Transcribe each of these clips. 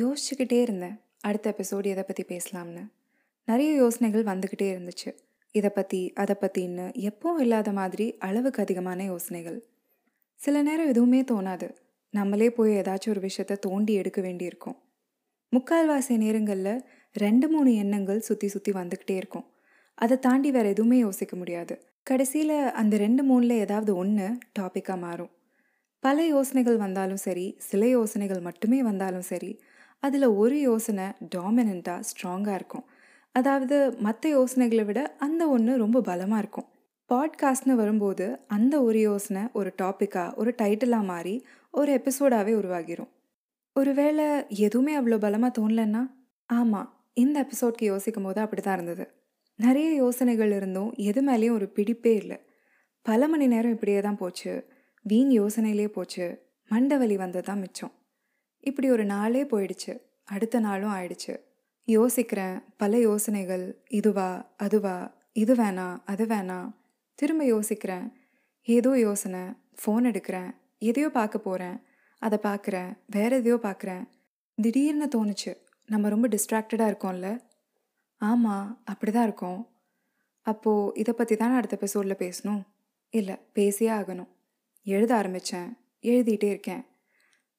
யோசிச்சுக்கிட்டே இருந்தேன். அடுத்த எபிசோடு எதை பற்றி பேசலாம்னு. நிறைய யோசனைகள் வந்துக்கிட்டே இருந்துச்சு. இதை பற்றி அதை பற்றின்னு எப்பவும் இல்லாத மாதிரி அளவுக்கு அதிகமான யோசனைகள். சில நேரம் எதுவுமே தோணாது. நம்மளே போய் ஏதாச்சும் ஒரு விஷயத்த தோண்டி எடுக்க வேண்டியிருக்கும். முக்கால்வாசி நேரங்களில் ரெண்டு மூணு எண்ணங்கள் சுற்றி சுற்றி வந்துக்கிட்டே இருக்கும். அதை தாண்டி வேறு எதுவுமே யோசிக்க முடியாது. கடைசியில் அந்த ரெண்டு மூணில் ஏதாவது ஒன்று டாப்பிக்காக மாறும். பல யோசனைகள் வந்தாலும் சரி சில யோசனைகள் மட்டுமே வந்தாலும் சரி அதில் ஒரு யோசனை டாமினண்ட்டாக ஸ்ட்ராங்காக இருக்கும். அதாவது மற்ற யோசனைகளை விட அந்த ஒன்று ரொம்ப பலமாக இருக்கும். பாட்காஸ்ட்னு வரும்போது அந்த ஒரு யோசனை ஒரு டாப்பிக்காக ஒரு டைட்டிலாக மாறி ஒரு எபிசோடாகவே உருவாகிரும். ஒருவேளை எதுவுமே அவ்வளோ பலமாக தோணலன்னா? ஆமாம் இந்த எபிசோட்க்கு யோசிக்கும் போது அப்படி தான் இருந்தது. நிறைய யோசனைகள் இருந்தும் எது மேலேயும் ஒரு பிடிப்பே இல்லை. பல மணி நேரம் இப்படியே தான் போச்சு. வீண் யோசனையிலே போச்சு. மண்டவலி வந்தது தான் மிச்சம். இப்படி ஒரு நாளே போயிடுச்சு. அடுத்த நாளும் ஆயிடுச்சு. யோசிக்கிறேன் பல யோசனைகள் இதுவா அதுவா இது வேணாம் அது வேணாம் திரும்ப யோசிக்கிறேன். ஏதோ யோசனை ஃபோன் எடுக்கிறேன் எதையோ பார்க்க போகிறேன் அதை பார்க்குறேன் வேற எதையோ பார்க்குறேன். திடீர்னு தோணுச்சு நம்ம ரொம்ப டிஸ்ட்ராக்டடாக இருக்கோம்ல. ஆமாம் அப்படி தான் இருக்கோம். அப்போது இதை பற்றி தானே அடுத்த எபிசோடில் பேசணும்? இல்லை பேசியே ஆகணும். எழுத ஆரம்பித்தேன் எழுதிட்டே இருக்கேன்.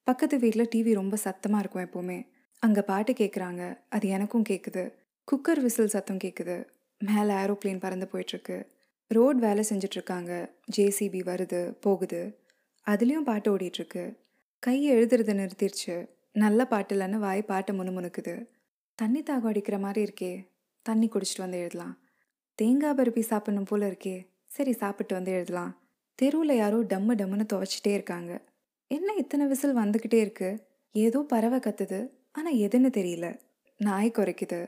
பக்கத்து வீட்டில் டிவி ரொம்ப சத்தமாக இருக்கும் எப்போவுமே. அங்கே பாட்டு கேட்குறாங்க அது எனக்கும் கேட்குது குக்கர் விசில் சத்தம் கேட்குது மேலே ஏரோப்ளேன் பறந்து போயிட்டுருக்கு. ரோட் வேலை செஞ்சிட்ருக்காங்க ஜேசிபி வருது போகுது. அதுலேயும் பாட்டு ஓடிட்டுருக்கு. கை எழுதுறத நிறுத்திடுச்சு நல்ல பாட்டு இல்லைன்னு வாய் பாட்டை முணுமுணுக்குது. தண்ணி தாகம் அடிக்கிற மாதிரி இருக்கே. தண்ணி குடிச்சிட்டு வந்து எழுதலாம். தேங்காய் பருப்பி சாப்பிடணும் போல இருக்கே. சரி சாப்பிட்டு வந்து எழுதலாம். தெருவில் யாரோ டம்மு டம்முன்னு துவைச்சிட்டே இருக்காங்க. என்ன இத்தனை விசில் வந்துக்கிட்டே இருக்கு? ஏதோ பறவை கத்துது. ஆனால் எதுன்னு தெரியல. நாய் குறைக்குது.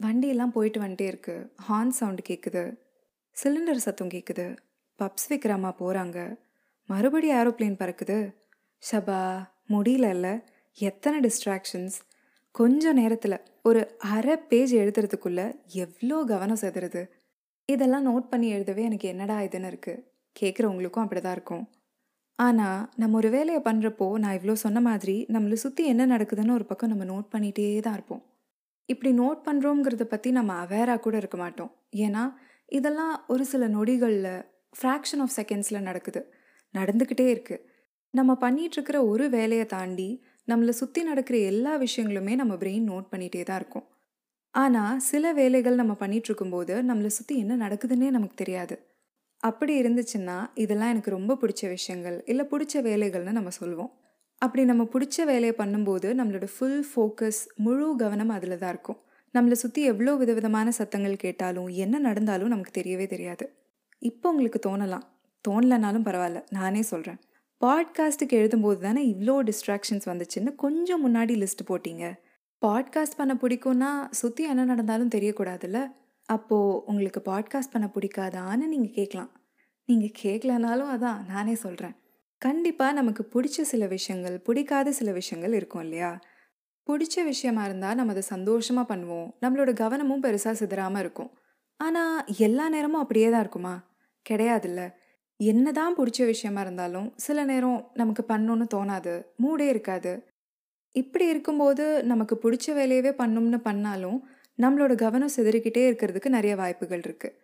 வண்டியெல்லாம் போயிட்டு வந்துட்டே இருக்கு. ஹார்ன் சவுண்டு கேட்குது சிலிண்டர் சத்தம் கேட்குது பப்ஸ் விக்ரமா போகிறாங்க மறுபடியும் ஏரோப்ளேன் பறக்குது. ஷபா முடியலல்ல எத்தனை டிஸ்ட்ராக்ஷன்ஸ் கொஞ்சம் நேரத்தில் ஒரு அரை பேஜ் எழுதுறதுக்குள்ளே எவ்வளோ கவனம் செதுறது. இதெல்லாம் நோட் பண்ணி எழுதவே எனக்கு என்னடா இதுன்னு இருக்குது கேட்குறவங்களுக்கும் அப்படி தான் இருக்கும். ஆனால் நம்ம ஒரு வேலையை பண்ணுறப்போ நான் இவ்வளோ சொன்ன மாதிரி நம்மளை சுற்றி என்ன நடக்குதுன்னு ஒரு பக்கம் நம்ம நோட் பண்ணிகிட்டே தான் இருப்போம். இப்படி நோட் பண்ணுறோங்கிறத பற்றி நம்ம அவேராக கூட இருக்க மாட்டோம். ஏன்னா இதெல்லாம் ஒரு சில நொடிகளில் ஃப்ராக்ஷன் ஆஃப் செகண்ட்ஸில் நடக்குது. நடந்துக்கிட்டே இருக்குது நம்ம பண்ணிகிட்ருக்கிற ஒரு வேலையை தாண்டி நம்மளை சுற்றி நடக்கிற எல்லா விஷயங்களுமே நம்ம பிரெயின் நோட் பண்ணிகிட்டே தான் இருக்கும். ஆனால் சில வேலைகள் நம்ம பண்ணிட்டு இருக்கும்போது நம்மளை சுற்றி என்ன நடக்குதுன்னே நமக்கு தெரியாது. அப்படி இருந்துச்சுன்னா இதெல்லாம் எனக்கு ரொம்ப பிடிச்ச விஷயங்கள் இல்லை பிடிச்ச வேலைகள்னு நம்ம சொல்லுவோம் அப்படி நம்ம பிடிச்ச வேலையை பண்ணும்போது நம்மளோட ஃபுல் ஃபோக்கஸ் முழு கவனம் அதில் தான் இருக்கும். நம்மளை சுற்றி எவ்வளோ விதவிதமான சத்தங்கள் கேட்டாலும் என்ன நடந்தாலும் நமக்கு தெரியவே தெரியாது. இப்போ உங்களுக்கு தோணலாம். தோணலனாலும் பரவாயில்ல நானே சொல்கிறேன் பாட்காஸ்ட்டுக்கு எழுதும்போது தானே இவ்வளோ டிஸ்ட்ராக்ஷன்ஸ் வந்துச்சுன்னு கொஞ்சம் முன்னாடி லிஸ்ட் போட்டிங்க. பாட்காஸ்ட் பண்ண பிடிக்கும்னா சுற்றி என்ன நடந்தாலும் தெரியக்கூடாதுல்ல? அப்போது உங்களுக்கு பாட்காஸ்ட் பண்ண பிடிக்காதான்னு நீங்கள் கேட்கலாம் நீங்கள் கேட்கலனாலும் அதான் நானே சொல்கிறேன் கண்டிப்பாக நமக்கு பிடிச்ச சில விஷயங்கள் பிடிக்காத சில விஷயங்கள் இருக்கும் இல்லையா? பிடிச்ச விஷயமா இருந்தால் நம்ம அதை சந்தோஷமாக பண்ணுவோம். நம்மளோட கவனமும் பெருசாக சிதறாமல் இருக்கும். ஆனால் எல்லா நேரமும் அப்படியே தான் இருக்குமா? கிடையாதுல்ல. என்னதான் பிடிச்ச விஷயமா இருந்தாலும் சில நேரம் நமக்கு பண்ணணும்னு தோணாது மூடே இருக்காது. இப்படி இருக்கும்போது நமக்கு பிடிச்ச வேலையவே பண்ணணும்னு பண்ணாலும் நம்மளோட கவனம் சிதறிக்கிட்டே இருக்கிறதுக்கு நிறைய வாய்ப்புகள் இருக்குது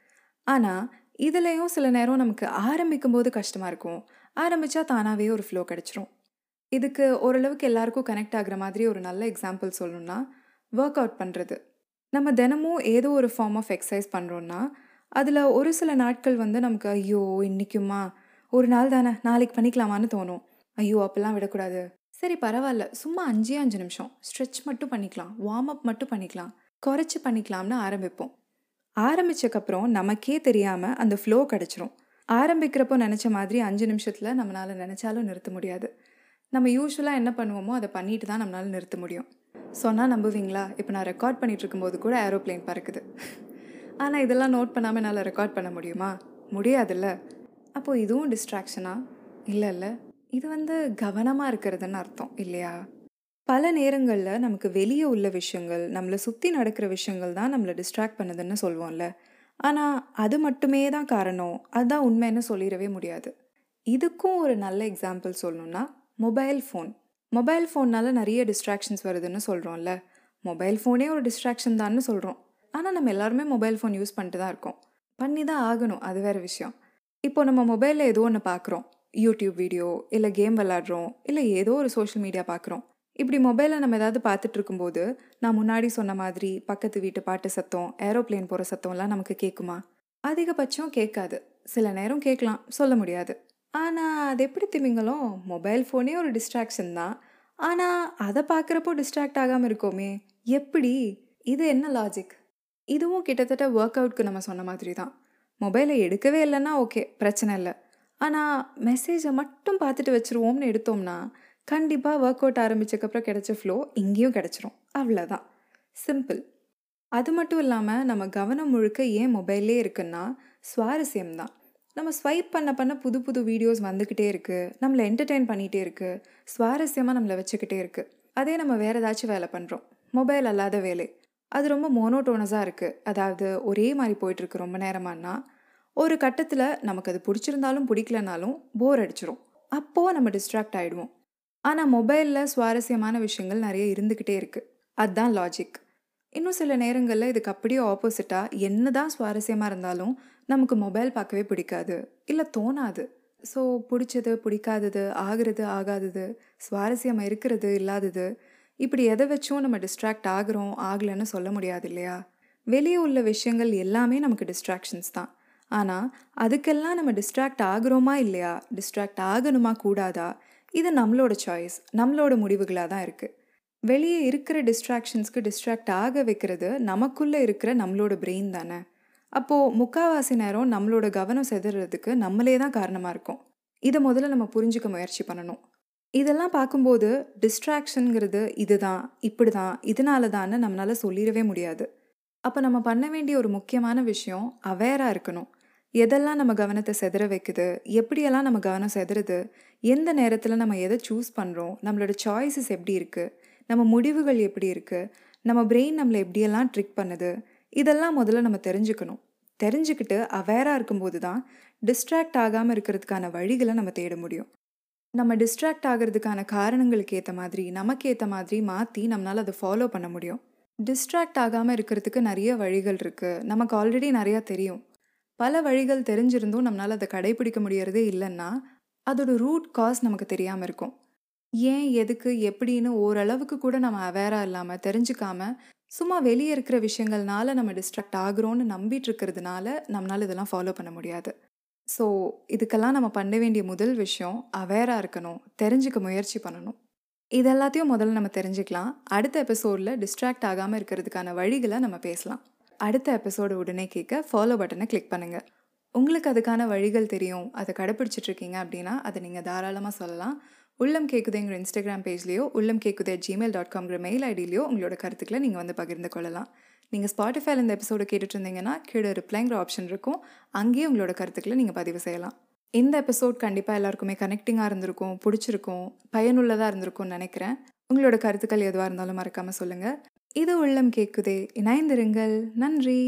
ஆனால் இதுலேயும் சில நேரம் நமக்கு ஆரம்பிக்கும் போது கஷ்டமாக இருக்கும். ஆரம்பித்தா தானாகவே ஒரு ஃப்ளோ கிடச்சிரும். இதுக்கு ஓரளவுக்கு எல்லாருக்கும் கனெக்ட் ஆகிற மாதிரி ஒரு நல்ல எக்ஸாம்பிள் சொல்லணும்னா ஒர்க் அவுட் பண்ணுறது நம்ம தினமும் ஏதோ ஒரு ஃபார்ம் ஆஃப் எக்ஸசைஸ் பண்ணுறோன்னா அதில் ஒரு சில நாட்கள் வந்து நமக்கு ஐயோ இன்றைக்குமா ஒரு நாள் தானே நாளைக்கு பண்ணிக்கலாமான்னு தோணும். ஐயோ அப்போல்லாம் விடக்கூடாது. சரி பரவாயில்ல. சும்மா அஞ்சே அஞ்சு நிமிஷம். ஸ்ட்ரெச் மட்டும் பண்ணிக்கலாம். வார்ம் அப் மட்டும் பண்ணிக்கலாம். குறைச்சி பண்ணிக்கலாம்னு ஆரம்பிப்போம். ஆரம்பித்தக்கப்புறம் நமக்கே தெரியாமல் அந்த ஃப்ளோ கிடச்சிரும். ஆரம்பிக்கிறப்போ நினச்ச மாதிரி அஞ்சு நிமிஷத்தில் நம்மளால் நினச்சாலும் நிறுத்த முடியாது. நம்ம யூஸ்வலாக என்ன பண்ணுவோமோ அதை பண்ணிட்டு தான் நம்மளால் நிறுத்த முடியும். சொன்னால் நம்புவீங்களா? இப்போ நான் ரெக்கார்ட் பண்ணிகிட்டு இருக்கும்போது கூட ஏரோப்ளேன் பறக்குது. ஆனால் இதெல்லாம் நோட் பண்ணாமல் என்னால் ரெக்கார்ட் பண்ண முடியுமா? முடியாதுல்ல. அப்போது இதுவும் டிஸ்ட்ராக்ஷனா இல்லை இல்லை இது வந்து கவனமாக இருக்கிறதுன்னு அர்த்தம் இல்லையா? பல நேரங்களில் நமக்கு வெளியே உள்ள விஷயங்கள் நம்மளை சுற்றி நடக்கிற விஷயங்கள் தான் நம்மளை டிஸ்ட்ராக்ட் பண்ணுதுன்னு சொல்லுவோம்ல ஆனால் அது மட்டுமே தான் காரணம். அதுதான் உண்மைன்னு சொல்லிடவே முடியாது. இதுக்கும் ஒரு நல்ல எக்ஸாம்பிள் சொல்லணும்னா மொபைல் ஃபோன் மொபைல் ஃபோன்னால் நிறைய டிஸ்ட்ராக்ஷன்ஸ் வருதுன்னு சொல்கிறோம்ல மொபைல் ஃபோனே ஒரு டிஸ்ட்ராக்ஷன் தான்னு சொல்கிறோம் ஆனால் நம்ம எல்லாருமே மொபைல் ஃபோன் யூஸ் பண்ணிட்டு தான் இருக்கோம். பண்ணி தான் ஆகணும். அது வேறு விஷயம். இப்போ நம்ம மொபைலில் ஏதோ ஒன்று பார்க்குறோம் யூடியூப் வீடியோ இல்லை கேம் விளாட்றோம் இல்லை ஏதோ ஒரு சோஷியல் மீடியா பார்க்குறோம் இப்படி மொபைலில் நம்ம ஏதாவது பார்த்துட்டு இருக்கும்போது நான் முன்னாடி சொன்ன மாதிரி பக்கத்து வீட்டு பாட்டு சத்தம் ஏரோப்ளேன் போகிற சத்தம்லாம் நமக்கு கேட்குமா அதிகபட்சம் கேட்காது. சில நேரம் கேட்கலாம் சொல்ல முடியாது. ஆனால் அது எப்படி திமிங்களும் மொபைல் ஃபோனே ஒரு டிஸ்ட்ராக்ஷன் தான். ஆனால் அதை பார்க்குறப்போ டிஸ்ட்ராக்ட் ஆகாமல் இருக்கோமே எப்படி? இது என்ன லாஜிக் இதுவும் கிட்டத்தட்ட ஒர்க் அவுட்க்கு நம்ம சொன்ன மாதிரி தான். மொபைலை எடுக்கவே இல்லைன்னா ஓகே பிரச்சனை இல்லை. ஆனால் மெசேஜை மட்டும் பார்த்துட்டு வச்சுருவோம்னு எடுத்தோம்னா கண்டிப்பாக ஒர்க் அவுட் ஆரம்பித்ததுக்கப்புறம் கிடைச்ச ஃப்ளோ இங்கேயும் கிடச்சிரும். அவ்வளோதான் சிம்பிள் அது மட்டும் இல்லாமல் நம்ம கவனம் முழுக்க ஏன் மொபைல்லே இருக்குன்னா சுவாரஸ்யம் தான். நம்ம ஸ்வைப் பண்ண பண்ண புது புது வீடியோஸ் வந்துக்கிட்டே இருக்குது நம்மளை என்டர்டெயின் பண்ணிகிட்டே இருக்குது சுவாரஸ்யமாக நம்மளை வச்சுக்கிட்டே இருக்குது அதே நம்ம வேறு ஏதாச்சும் வேலை பண்ணுறோம் மொபைல் அல்லாத வேலை. அது ரொம்ப மோனோட்டோனஸாக இருக்குது அதாவது ஒரே மாதிரி போயிட்டுருக்கு ரொம்ப நேரமானா ஒரு கட்டத்தில் நமக்கு அது பிடிச்சிருந்தாலும் பிடிக்கலனாலும் போர் அடிச்சிரும். அப்போது நம்ம டிஸ்ட்ராக்ட் ஆகிடுவோம் ஆனால் மொபைலில் சுவாரஸ்யமான விஷயங்கள் நிறைய இருந்துக்கிட்டே இருக்குது அதுதான் லாஜிக் இன்னும் சில நேரங்களில் இதுக்கு அப்படியே ஆப்போசிட்டாக என்ன தான் சுவாரஸ்யமாக இருந்தாலும் நமக்கு மொபைல் பார்க்கவே பிடிக்காது. இல்லை தோணாது. ஸோ பிடிச்சது பிடிக்காதது ஆகிறது ஆகாதது சுவாரஸ்யம் இருக்கிறது இல்லாதது இப்படி எதை வச்சும் நம்ம டிஸ்ட்ராக்ட் ஆகிறோம் ஆகலைன்னு சொல்ல முடியாது இல்லையா? வெளியே உள்ள விஷயங்கள் எல்லாமே நமக்கு டிஸ்ட்ராக்ஷன்ஸ் தான். ஆனால் அதுக்கெல்லாம் நம்ம டிஸ்ட்ராக்ட் ஆகிறோமா இல்லையா? டிஸ்ட்ராக்ட் ஆகணுமா கூடாதா? இது நம்மளோட சாய்ஸ் நம்மளோட முடிவுகளாக தான் இருக்குது வெளியே இருக்கிற டிஸ்ட்ராக்ஷன்ஸ்க்கு டிஸ்ட்ராக்ட் ஆக வைக்கிறது நமக்குள்ளே இருக்கிற நம்மளோட பிரெயின் தானே. அப்போது முக்காவாசி நேரம் நம்மளோட கவனம் செதுறதுக்கு நம்மளே தான் காரணமாக இருக்கும். இதை முதல்ல நம்ம புரிஞ்சுக்க முயற்சி பண்ணணும். இதெல்லாம் பார்க்கும்போது டிஸ்ட்ராக்ஷனுங்கிறது இதுதான் இப்படி தான் இதனால தான்னு நம்மளால் சொல்லிடவே முடியாது. அப்போ நம்ம பண்ண வேண்டிய ஒரு முக்கியமான விஷயம் அவேராக இருக்கணும். எதெல்லாம் நம்ம கவனத்தை செதற வைக்குது? எப்படியெல்லாம் நம்ம கவனம் செதறுது? எந்த நேரத்தில் நம்ம எதை சூஸ் பண்ணுறோம் நம்மளோட சாய்ஸஸ் எப்படி இருக்குது நம்ம முடிவுகள் எப்படி இருக்குது நம்ம பிரெயின் நம்மளை எப்படியெல்லாம் ட்ரிக் பண்ணுது? இதெல்லாம் முதல்ல நம்ம தெரிஞ்சுக்கணும். தெரிஞ்சுக்கிட்டு அவேராக இருக்கும்போது தான் டிஸ்ட்ராக்ட் ஆகாமல் இருக்கிறதுக்கான வழிகளை நம்ம தேட முடியும். நம்ம டிஸ்ட்ராக்ட் ஆகிறதுக்கான காரணங்களுக்கு ஏற்ற மாதிரி நமக்கு ஏற்ற மாதிரி மாற்றி நம்மளால் அதை ஃபாலோ பண்ண முடியும். டிஸ்ட்ராக்ட் ஆகாமல் இருக்கிறதுக்கு நிறைய வழிகள் இருக்குது நமக்கு ஆல்ரெடி நிறையா தெரியும். பல வழிகள் தெரிஞ்சிருந்தும் நம்மளால் அதை கடைபிடிக்க முடியறதே இல்லைன்னா அதோட ரூட் காஸ் நமக்கு தெரியாமல் இருக்கும். ஏன் எதுக்கு எப்படின்னு ஓரளவுக்கு கூட நம்ம அவேராக இல்லாமல் தெரிஞ்சுக்காம சும்மா வெளியே இருக்கிற விஷயங்கள்னால நம்ம டிஸ்ட்ராக்ட் ஆகுறோன்னு நம்பிட்டு இருக்கிறதுனால நம்மளால் இதெல்லாம் ஃபாலோ பண்ண முடியாது. ஸோ இதுக்கெல்லாம் நம்ம பண்ண வேண்டிய முதல் விஷயம் அவேராக இருக்கணும் தெரிஞ்சுக்க முயற்சி பண்ணணும். இது எல்லாத்தையும் முதல்ல நம்ம தெரிஞ்சுக்கலாம். அடுத்த எபிசோடில் டிஸ்ட்ராக்ட் ஆகாமல் இருக்கிறதுக்கான வழிகளை நம்ம பேசலாம். அடுத்த எபிசோடு உடனே கேட்க ஃபாலோ பட்டனை கிளிக் பண்ணுங்கள் உங்களுக்கு அதுக்கான வழிகள் தெரியும். அதை கடைப்பிடிச்சிட்ருக்கீங்க அப்படின்னா அதை நீங்கள் தாராளமாக சொல்லலாம். உள்ளம் கேட்குதுங்கிற இன்ஸ்டாகிராம் பேஜ்லேயோ உள்ளம் கேட்குதே ஜிமெயில் டாட் காம்ங்கிற மெயில் ஐடியிலையோ உங்களோட கருத்துக்களை நீங்கள் வந்து பகிர்ந்து கொள்ளலாம். நீங்கள் ஸ்பாட்டிஃபைல இந்த எபிசோடு கேட்டுட்டு இருந்தீங்கன்னா கீழே ரிப்ளைங்கிற ஆப்ஷன் இருக்கும். அங்கேயே உங்களோட கருத்துக்களை நீங்கள் பதிவு செய்யலாம். இந்த எபிசோட் கண்டிப்பாக எல்லாருக்குமே கனெக்டிங்காக இருந்திருக்கும் பிடிச்சிருக்கும் பயனுள்ளதாக இருந்திருக்கும்னு நினைக்கிறேன். உங்களோட கருத்துக்கள் எதுவாக இருந்தாலும் மறக்காமல் சொல்லுங்கள் இது உள்ளம் கேட்குதே இணைந்திருங்கள். நன்றி.